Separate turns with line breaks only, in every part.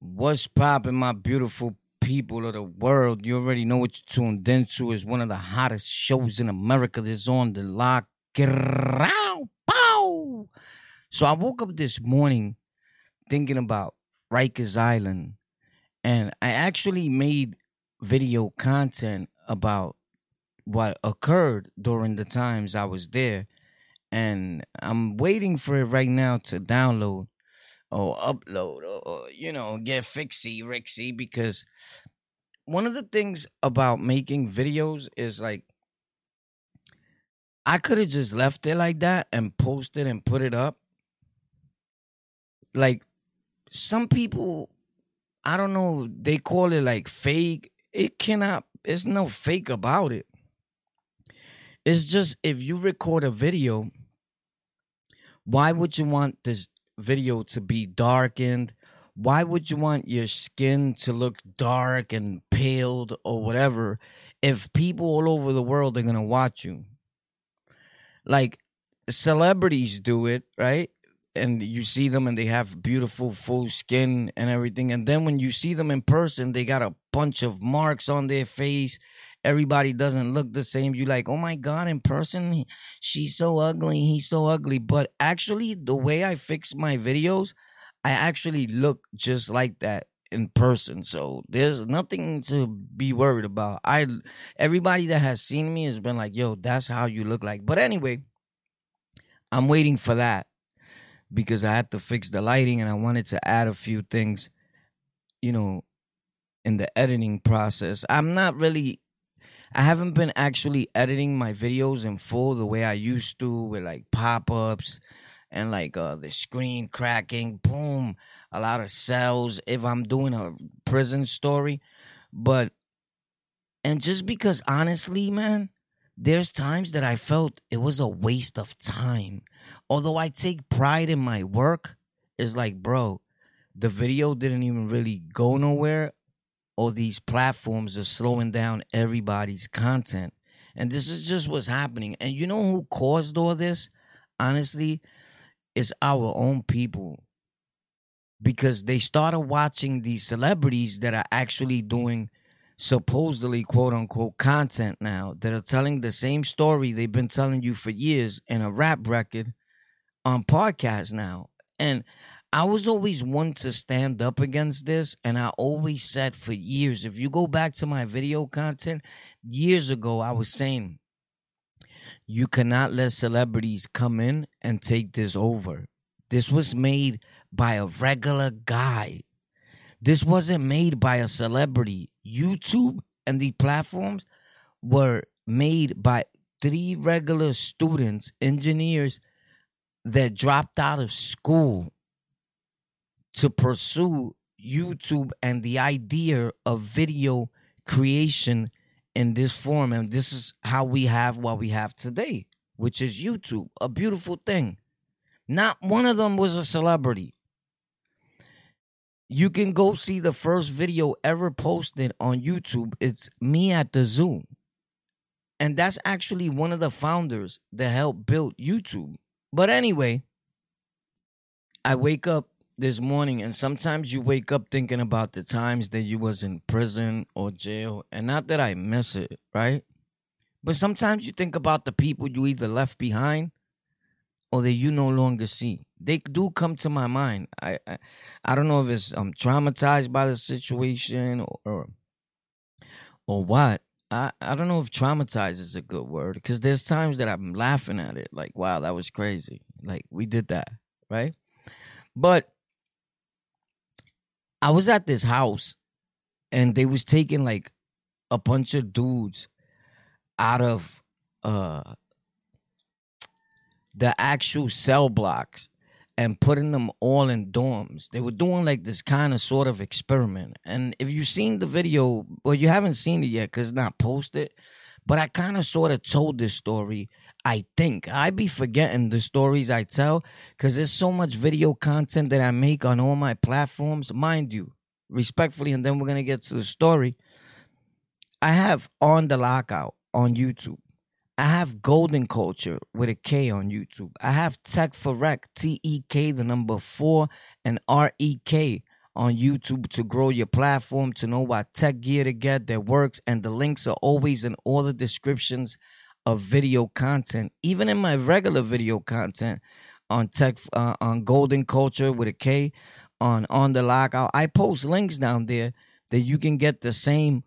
What's poppin', my beautiful people of the world? You already know what you're tuned into. is one of the hottest shows in America that's on the lock. So I woke up this morning thinking about Rikers Island, and I actually made video content about what occurred during the times I was there. And I'm waiting for it right now to download or upload or, you know get fixy rixy because one of the things about making videos is like I could have just left it like that and posted and put it up. Like some people, I don't know, they call it like fake. It cannot, it's no fake about it. It's just if you record a video, why would you want this video to be darkened. Why would you want your skin to look dark and paled or whatever if people all over the world are going to watch you? Like celebrities do it, right? And you see them and they have beautiful full skin and everything. And then when you see them in person, they got a bunch of marks on their face everybody doesn't look the same. You like, oh my god, in person, she's so ugly, he's so ugly. But actually, the way I fix my videos, I actually look just like that in person. So there's nothing to be worried about. I everybody that has seen me has been like, yo, that's how you look like. But anyway, I'm waiting for that because I had to fix the lighting and I wanted to add a few things, you know, in the editing process. I'm not really I haven't been actually editing my videos in full the way I used to with like pop ups and like uh, the screen cracking, boom, a lot of cells if I'm doing a prison story. But, and just because honestly, man, there's times that I felt it was a waste of time. Although I take pride in my work, it's like, bro, the video didn't even really go nowhere or these platforms are slowing down everybody's content. And this is just what's happening. And you know who caused all this? Honestly, it's our own people. Because they started watching these celebrities that are actually doing supposedly quote unquote content now that are telling the same story they've been telling you for years in a rap record on podcast now. And I was always one to stand up against this, and I always said for years, if you go back to my video content, years ago, I was saying, you cannot let celebrities come in and take this over. This was made by a regular guy. This wasn't made by a celebrity. YouTube and the platforms were made by three regular students, engineers that dropped out of school to pursue YouTube and the idea of video creation in this form. And this is how we have what we have today, which is YouTube, a beautiful thing. Not one of them was a celebrity. You can go see the first video ever posted on YouTube. It's me at the zoo. And that's actually one of the founders that helped build YouTube. But anyway, I wake up this morning and sometimes you wake up thinking about the times that you was in prison or jail and not that I miss it, right? But sometimes you think about the people you either left behind or that you no longer see. They do come to my mind. I I, I don't know if it's I'm traumatized by the situation or or, or what. I, I don't know if traumatized is a good word because there's times that I'm laughing at it like wow that was crazy like we did that right but I was at this house and they was taking like a bunch of dudes out of uh the actual cell blocks and putting them all in dorms. They were doing like this kind of sort of experiment. And if you've seen the video, well, you haven't seen it yet because it's not posted, but I kind of sort of told this story. I think I be forgetting the stories I tell because there's so much video content that I make on all my platforms. Mind you, respectfully, and then we're gonna get to the story. I have on the lockout on YouTube. I have Golden Culture with a K on YouTube. I have Tech for Rec, T E K, the number four, and R E K on YouTube to grow your platform, to know what tech gear to get that works. And the links are always in all the descriptions of video content, even in my regular video content on tech, uh, on Golden Culture with a K, on On the Lockout. I post links down there that you can get the same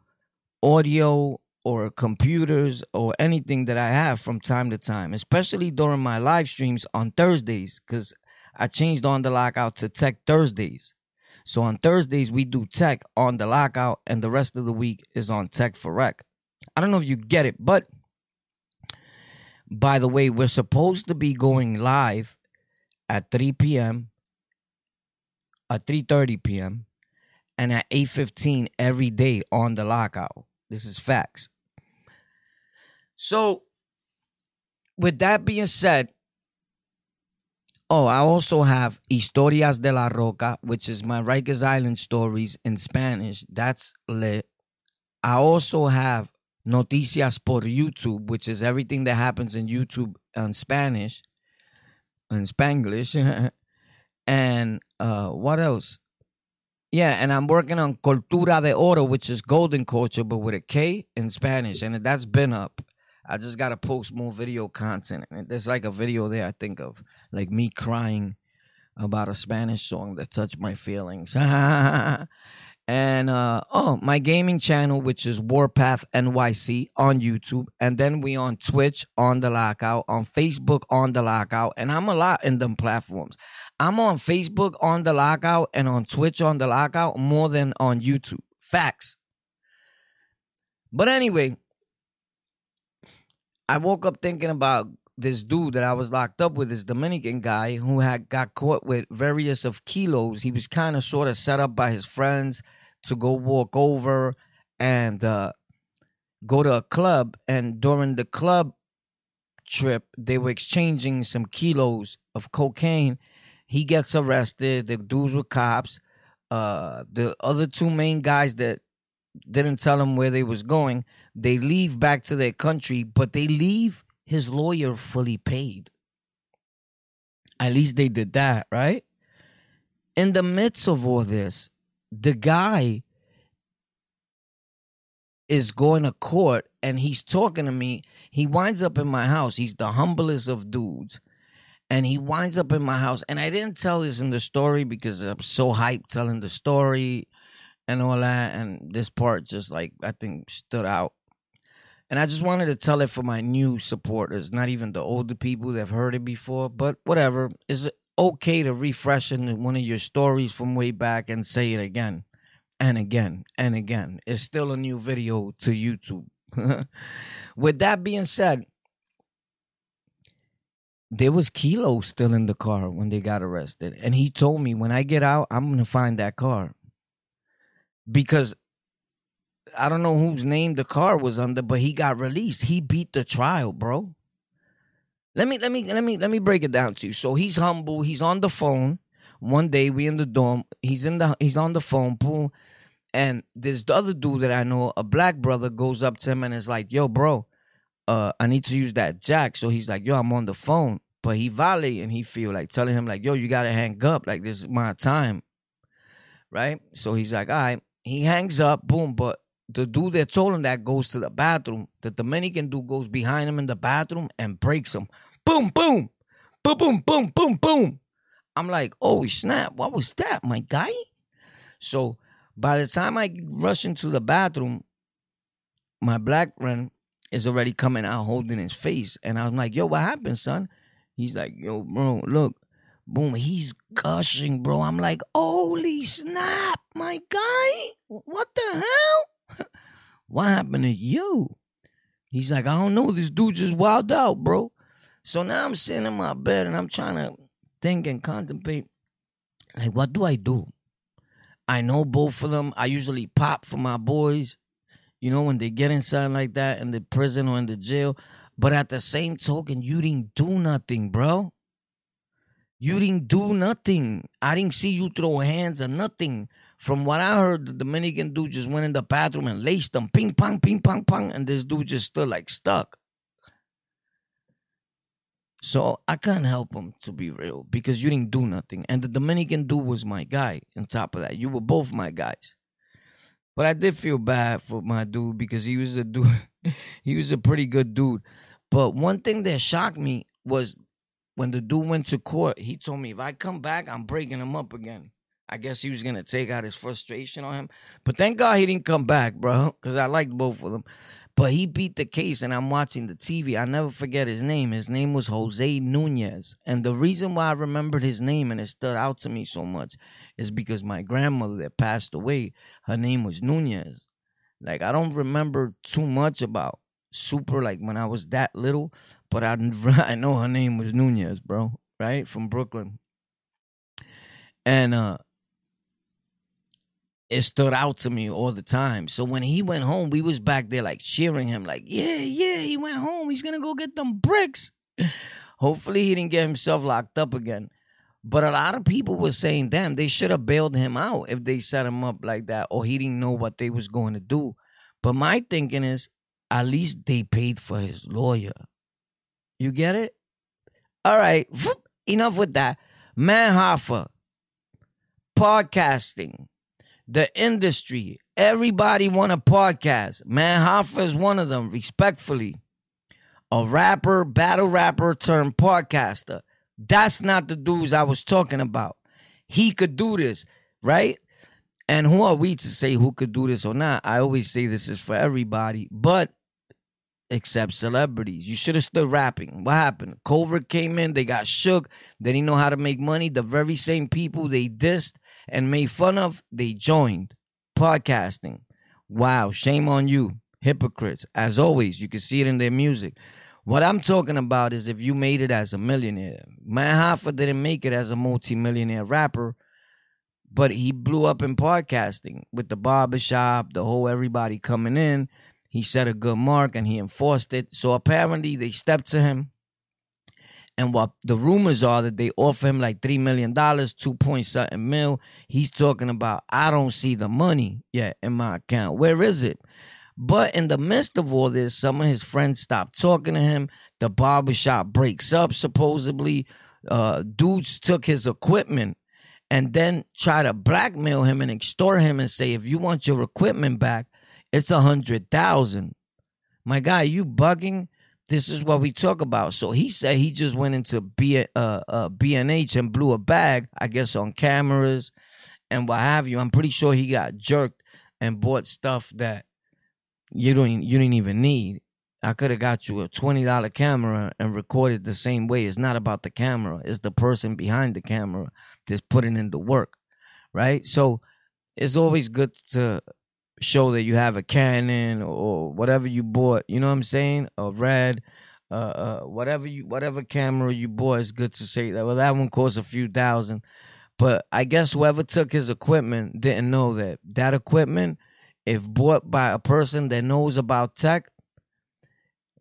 audio or computers or anything that I have from time to time, especially during my live streams on Thursdays, because I changed on the lockout to Tech Thursdays. So on Thursdays, we do tech on the lockout, and the rest of the week is on tech for rec. I don't know if you get it, but by the way, we're supposed to be going live at 3 p.m., at 3.30 p.m., and at 8.15 every day on the lockout. This is facts. So, with that being said, oh, I also have Historias de la Roca, which is my Rikers Island stories in Spanish. That's lit. I also have Noticias por YouTube, which is everything that happens in YouTube in Spanish, in Spanglish. and uh, what else? Yeah, and I'm working on Cultura de Oro, which is golden culture, but with a K in Spanish, and that's been up. I just gotta post more video content. And there's like a video there I think of, like me crying about a Spanish song that touched my feelings. and uh, oh, my gaming channel, which is Warpath NYC on YouTube, and then we on Twitch on the Lockout, on Facebook on the Lockout, and I'm a lot in them platforms. I'm on Facebook on the Lockout and on Twitch on the Lockout more than on YouTube. Facts. But anyway, I woke up thinking about this dude that I was locked up with, this Dominican guy who had got caught with various of kilos. He was kind of sort of set up by his friends to go walk over and uh, go to a club. And during the club trip, they were exchanging some kilos of cocaine. He gets arrested. The dudes were cops. Uh, the other two main guys that didn't tell him where they was going, they leave back to their country, but they leave his lawyer fully paid. At least they did that, right? In the midst of all this, the guy is going to court and he's talking to me. He winds up in my house. He's the humblest of dudes. And he winds up in my house. And I didn't tell this in the story because I'm so hyped telling the story and all that. And this part just like, I think, stood out. And I just wanted to tell it for my new supporters, not even the older people that have heard it before, but whatever. It's okay to refresh in one of your stories from way back and say it again and again and again. It's still a new video to YouTube. With that being said, there was Kilo still in the car when they got arrested. And he told me when I get out, I'm going to find that car. Because I don't know whose name the car was under, but he got released. He beat the trial, bro. Let me let me let me let me break it down to you. So he's humble. He's on the phone. One day we in the dorm. He's in the he's on the phone. Boom. And this other dude that I know, a black brother, goes up to him and is like, "Yo, bro, uh, I need to use that jack." So he's like, "Yo, I'm on the phone." But he valet and he feel like telling him like, "Yo, you gotta hang up. Like this is my time." Right. So he's like, "All right." He hangs up. Boom. But the dude that told him that goes to the bathroom. The Dominican dude goes behind him in the bathroom and breaks him. Boom, boom, boom, boom, boom, boom, boom. I'm like, oh snap! What was that, my guy? So by the time I rush into the bathroom, my black friend is already coming out holding his face, and I'm like, yo, what happened, son? He's like, yo, bro, look, boom, he's gushing, bro. I'm like, holy snap, my guy, what the hell? what happened to you? He's like, I don't know. This dude just wild out, bro. So now I'm sitting in my bed and I'm trying to think and contemplate. Like, what do I do? I know both of them. I usually pop for my boys, you know, when they get inside like that in the prison or in the jail. But at the same token, you didn't do nothing, bro. You didn't do nothing. I didn't see you throw hands or nothing. From what I heard, the Dominican dude just went in the bathroom and laced them, ping pong, ping pong, pong, and this dude just stood like stuck. So I can't help him to be real because you didn't do nothing. And the Dominican dude was my guy. On top of that, you were both my guys. But I did feel bad for my dude because he was a dude. he was a pretty good dude. But one thing that shocked me was when the dude went to court, he told me if I come back, I'm breaking him up again. I guess he was gonna take out his frustration on him. But thank God he didn't come back, bro, because I liked both of them. But he beat the case, and I'm watching the TV. I never forget his name. His name was Jose Nunez. And the reason why I remembered his name and it stood out to me so much is because my grandmother that passed away, her name was Nunez. Like, I don't remember too much about Super, like when I was that little, but I, I know her name was Nunez, bro, right? From Brooklyn. And, uh, it stood out to me all the time. So when he went home, we was back there like cheering him, like, yeah, yeah, he went home. He's gonna go get them bricks. Hopefully he didn't get himself locked up again. But a lot of people were saying, damn, they should have bailed him out if they set him up like that, or he didn't know what they was going to do. But my thinking is, at least they paid for his lawyer. You get it? All right, enough with that. Math Hoffa, podcasting the industry. Everybody want a podcast. Math Hoffa is one of them, respectfully. A rapper, battle rapper turned podcaster. That's not the dudes I was talking about. He could do this, right? And who are we to say who could do this or not? I always say this is for everybody, but except celebrities. You should have stood rapping. What happened? COVID came in, they got shook. They didn't know how to make money. The very same people they dissed and made fun of, they joined podcasting. Wow, shame on you, hypocrites. As always, you can see it in their music. What I'm talking about is if you made it as a millionaire. Math Hoffa didn't make it as a multimillionaire rapper, but he blew up in podcasting with the barbershop, the whole everybody coming in. He set a good mark and he enforced it. So apparently they stepped to him and what the rumors are that they offer him like three million dollars, two point something mil. He's talking about I don't see the money yet in my account. Where is it? But in the midst of all this, some of his friends stop talking to him. The barbershop breaks up, supposedly. Uh, dudes took his equipment and then try to blackmail him and extort him and say, if you want your equipment back, it's a hundred thousand. My guy, you bugging? This is what we talk about. So he said he just went into B, uh, uh, B&H and blew a bag, I guess, on cameras and what have you. I'm pretty sure he got jerked and bought stuff that you don't you didn't even need. I could have got you a twenty dollar camera and recorded the same way. It's not about the camera; it's the person behind the camera that's putting in the work, right? So it's always good to show that you have a Canon or whatever you bought. You know what I'm saying? A red, uh, uh, whatever you, whatever camera you bought. It's good to say that. Well, that one cost a few thousand, but I guess whoever took his equipment didn't know that that equipment, if bought by a person that knows about tech,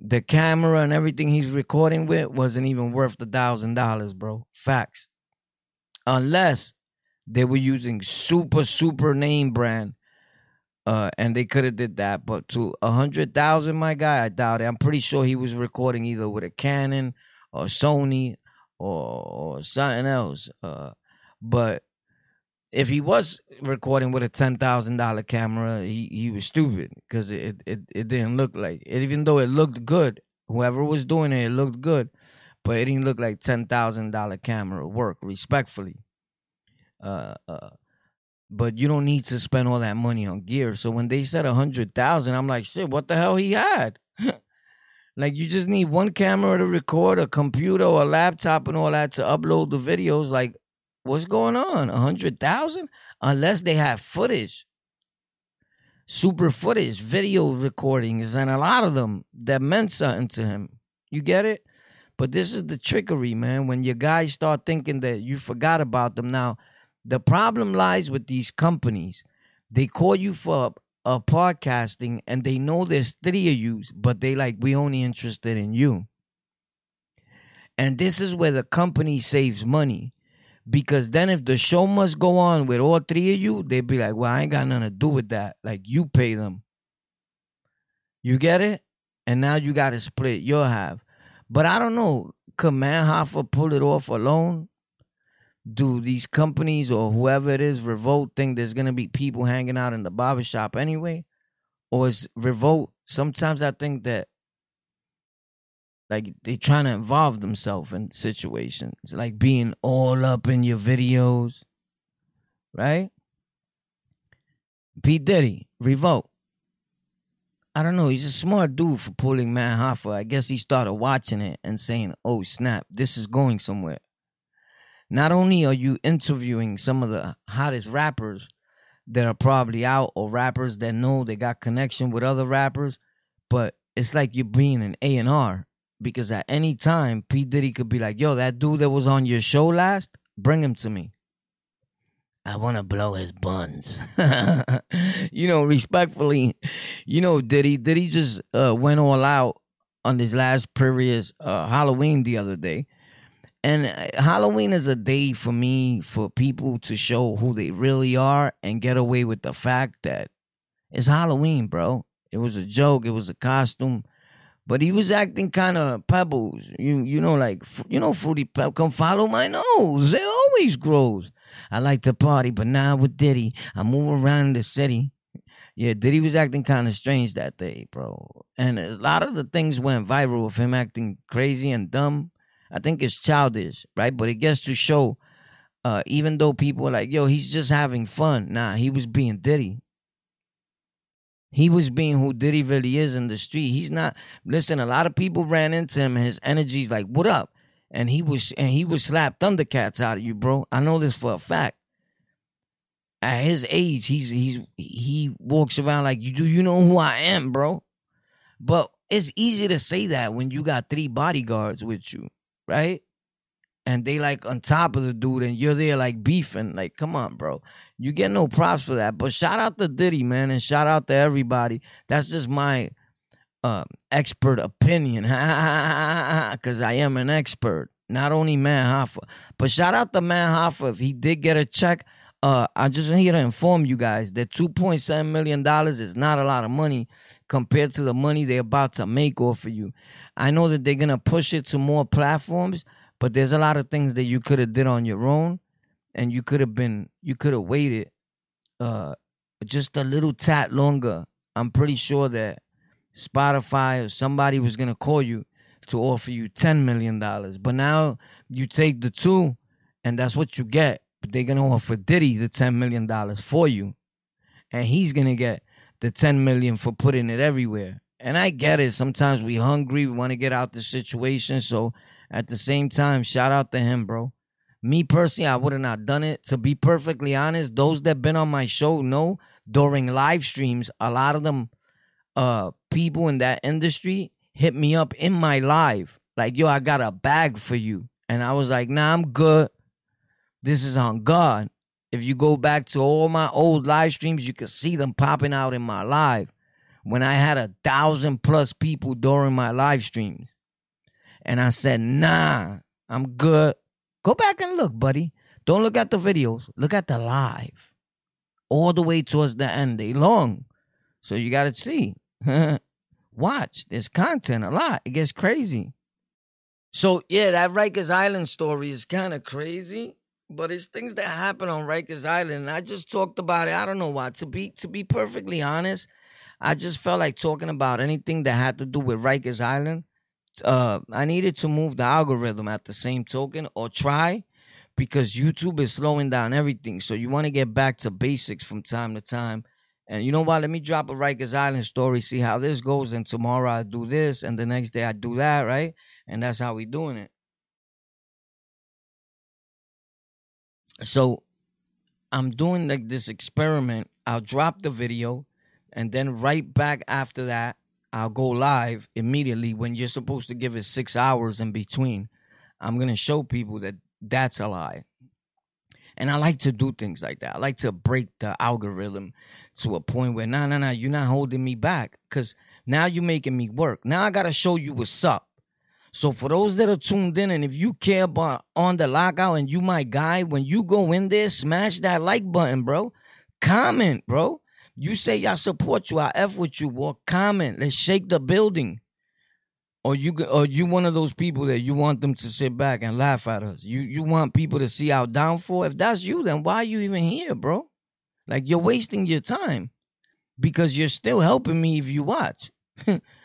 the camera and everything he's recording with wasn't even worth the thousand dollars, bro. Facts. Unless they were using super super name brand uh, and they could have did that, but to a hundred thousand, my guy, I doubt it. I'm pretty sure he was recording either with a Canon or Sony or, or something else. Uh, but if he was recording with a ten thousand dollar camera, he, he was stupid because it, it it didn't look like it, even though it looked good. Whoever was doing it, it looked good, but it didn't look like ten thousand dollar camera work. Respectfully, uh, uh, but you don't need to spend all that money on gear. So when they said a hundred thousand, I'm like, shit, what the hell he had? like you just need one camera to record, a computer or a laptop and all that to upload the videos. Like, what's going on? A hundred thousand? Unless they have footage. Super footage, video recordings, and a lot of them that meant something to him. You get it? But this is the trickery, man. When your guys start thinking that you forgot about them now, the problem lies with these companies. They call you for a, a podcasting and they know there's three of you, but they like, we only interested in you. And this is where the company saves money. Because then if the show must go on with all three of you, they'd be like, well, I ain't got nothing to do with that. Like you pay them. You get it? And now you gotta split your half. But I don't know could Math Hoffa pull it off alone? Do these companies or whoever it is, Revolt, think there's gonna be people hanging out in the barbershop anyway? Or is Revolt sometimes I think that like they trying to involve themselves in situations, like being all up in your videos, right? P. Diddy, Revolt. I don't know. He's a smart dude for pulling Math Hoffa. I guess he started watching it and saying, "Oh snap, this is going somewhere." Not only are you interviewing some of the hottest rappers that are probably out, or rappers that know they got connection with other rappers, but it's like you're being an A and R because at any time P Diddy could be like, "Yo, that dude that was on your show last, bring him to me." I want to blow his buns. you know, respectfully, you know, Diddy Diddy just uh, went all out on this last previous uh, Halloween the other day. And uh, Halloween is a day for me for people to show who they really are and get away with the fact that it's Halloween, bro. It was a joke, it was a costume. But he was acting kind of pebbles. You you know, like, you know, Fruity Pebbles, come follow my nose. It always grows. I like to party, but now with Diddy, I move around the city. Yeah, Diddy was acting kind of strange that day, bro. And a lot of the things went viral of him acting crazy and dumb. I think it's childish, right? But it gets to show, uh, even though people are like, yo, he's just having fun. Nah, he was being Diddy. He was being who Diddy really is in the street. He's not. Listen, a lot of people ran into him. And his energy's like, "What up?" And he was and he was slap Thundercats out of you, bro. I know this for a fact. At his age, he's he's he walks around like you do. You know who I am, bro. But it's easy to say that when you got three bodyguards with you, right? and they like on top of the dude and you're there like beefing. Like, come on, bro. You get no props for that. But shout out to Diddy, man, and shout out to everybody. That's just my uh, expert opinion. Because I am an expert. Not only Math Hoffa. But shout out to Math Hoffa. If he did get a check, uh, I just here to inform you guys that $2.7 million is not a lot of money compared to the money they're about to make off of you. I know that they're to push it to more platforms but there's a lot of things that you could have did on your own, and you could have been you could have waited uh just a little tat longer. I'm pretty sure that Spotify or somebody was gonna call you to offer you ten million dollars. But now you take the two, and that's what you get. But they're gonna offer Diddy the ten million dollars for you, and he's gonna get the ten million for putting it everywhere. And I get it. Sometimes we hungry, we want to get out the situation, so at the same time, shout out to him, bro. Me personally, I would have not done it. To be perfectly honest, those that been on my show know during live streams, a lot of them uh people in that industry hit me up in my live. Like, yo, I got a bag for you. And I was like, nah, I'm good. This is on God. If you go back to all my old live streams, you can see them popping out in my live when I had a thousand plus people during my live streams. And I said, nah, I'm good. Go back and look, buddy. Don't look at the videos. Look at the live. All the way towards the end. They long. So you got to see. Watch. There's content a lot. It gets crazy. So, yeah, that Rikers Island story is kind of crazy, but it's things that happen on Rikers Island. And I just talked about it. I don't know why. To be to be perfectly honest, I just felt like talking about anything that had to do with Rikers Island uh, I needed to move the algorithm at the same token or try because YouTube is slowing down everything. So you want to get back to basics from time to time. And you know what? Let me drop a Rikers Island story, see how this goes. And tomorrow I do this, and the next day I do that, right? And that's how we doing it. So I'm doing like this experiment. I'll drop the video, and then right back after that, I'll go live immediately when you're supposed to give it six hours in between. I'm gonna show people that that's a lie. And I like to do things like that. I like to break the algorithm to a point where, nah, nah, nah, you're not holding me back. Cause now you're making me work. Now I gotta show you what's up. So for those that are tuned in, and if you care about on the lockout and you my guy, when you go in there, smash that like button, bro. Comment, bro. You say y'all support you. I F with you, boy. Comment. Let's shake the building. or you or you one of those people that you want them to sit back and laugh at us. You you want people to see our downfall. If that's you, then why are you even here, bro? Like you're wasting your time because you're still helping me if you watch.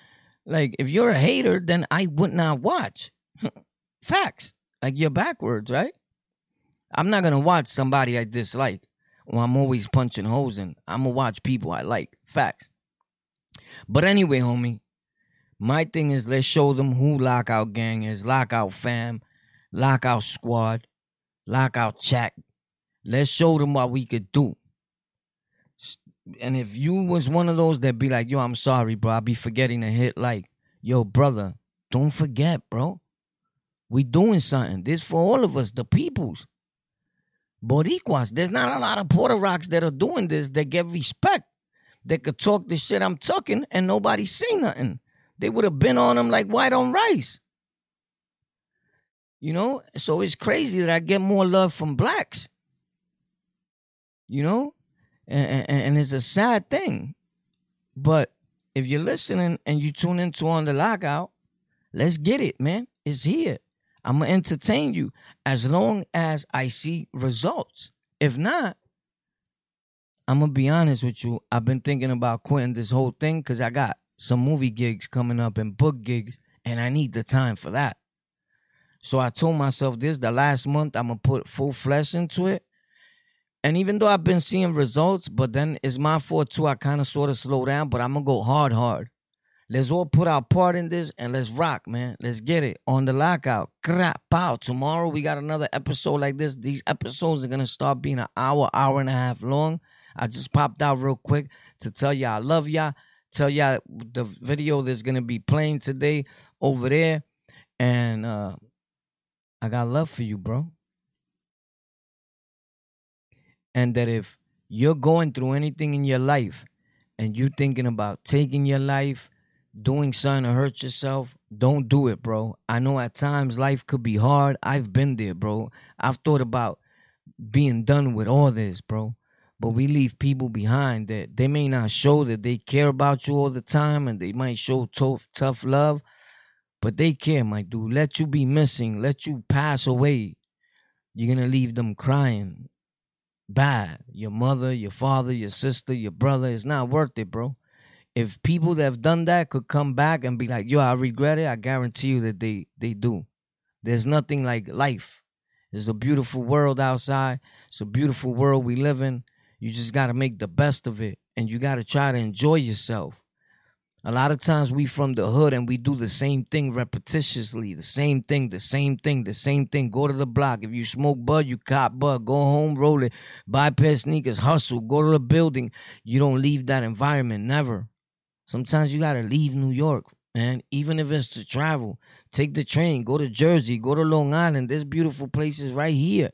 like if you're a hater, then I would not watch. Facts. Like you're backwards, right? I'm not gonna watch somebody I dislike. Or I'm always punching holes in. I'm gonna watch people I like. Facts. But anyway, homie, my thing is let's show them who Lockout Gang is. Lockout Fam, Lockout Squad, Lockout Chat. Let's show them what we could do. And if you was one of those that be like, yo, I'm sorry, bro, I be forgetting to hit like, yo, brother, don't forget, bro. We doing something. This for all of us, the peoples. Boricuas. There's not a lot of Puerto Rocks that are doing this that get respect. That could talk the shit I'm talking and nobody say nothing. They would have been on them like white on rice. You know? So it's crazy that I get more love from blacks. You know? And, and, it's a sad thing. But if you're listening and you tune into on the lockout, let's get it, man. It's here. I'm gonna entertain you as long as I see results. If not, I'm gonna be honest with you. I've been thinking about quitting this whole thing because I got some movie gigs coming up and book gigs, and I need the time for that. So I told myself this the last month I'm gonna put full flesh into it. And even though I've been seeing results, but then it's my fault too. I kind of sort of slow down, but I'm gonna go hard, hard. Let's all put our part in this and let's rock, man. Let's get it on the lockout. Crap out. Tomorrow we got another episode like this. These episodes are gonna start being an hour, hour and a half long. I just popped out real quick to tell y'all I love y'all. Tell y'all the video that's gonna be playing today over there. And uh I got love for you, bro. And that if you're going through anything in your life and you're thinking about taking your life, doing something to hurt yourself, don't do it, bro. I know at times life could be hard. I've been there, bro. I've thought about being done with all this, bro. But we leave people behind that they may not show that they care about you all the time and they might show tough, tough love, but they care, my dude. Let you be missing, let you pass away. You're going to leave them crying bad. Your mother, your father, your sister, your brother. It's not worth it, bro if people that have done that could come back and be like, "Yo, I regret it," I guarantee you that they they do. There's nothing like life. There's a beautiful world outside. It's a beautiful world we live in. You just got to make the best of it, and you got to try to enjoy yourself. A lot of times we from the hood and we do the same thing repetitiously, the same thing, the same thing, the same thing. Go to the block. If you smoke bud, you cop bud. Go home, roll it. Buy pair sneakers, hustle. Go to the building. You don't leave that environment, never. Sometimes you gotta leave New York, man. Even if it's to travel, take the train, go to Jersey, go to Long Island. There's beautiful places right here.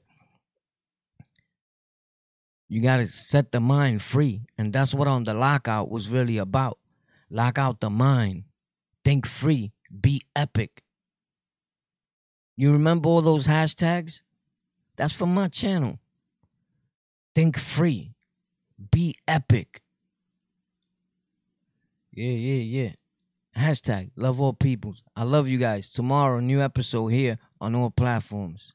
You gotta set the mind free, and that's what on the lockout was really about. Lock out the mind, think free, be epic. You remember all those hashtags? That's from my channel. Think free, be epic. Yeah, yeah, yeah. Hashtag love all peoples. I love you guys. Tomorrow, new episode here on all platforms.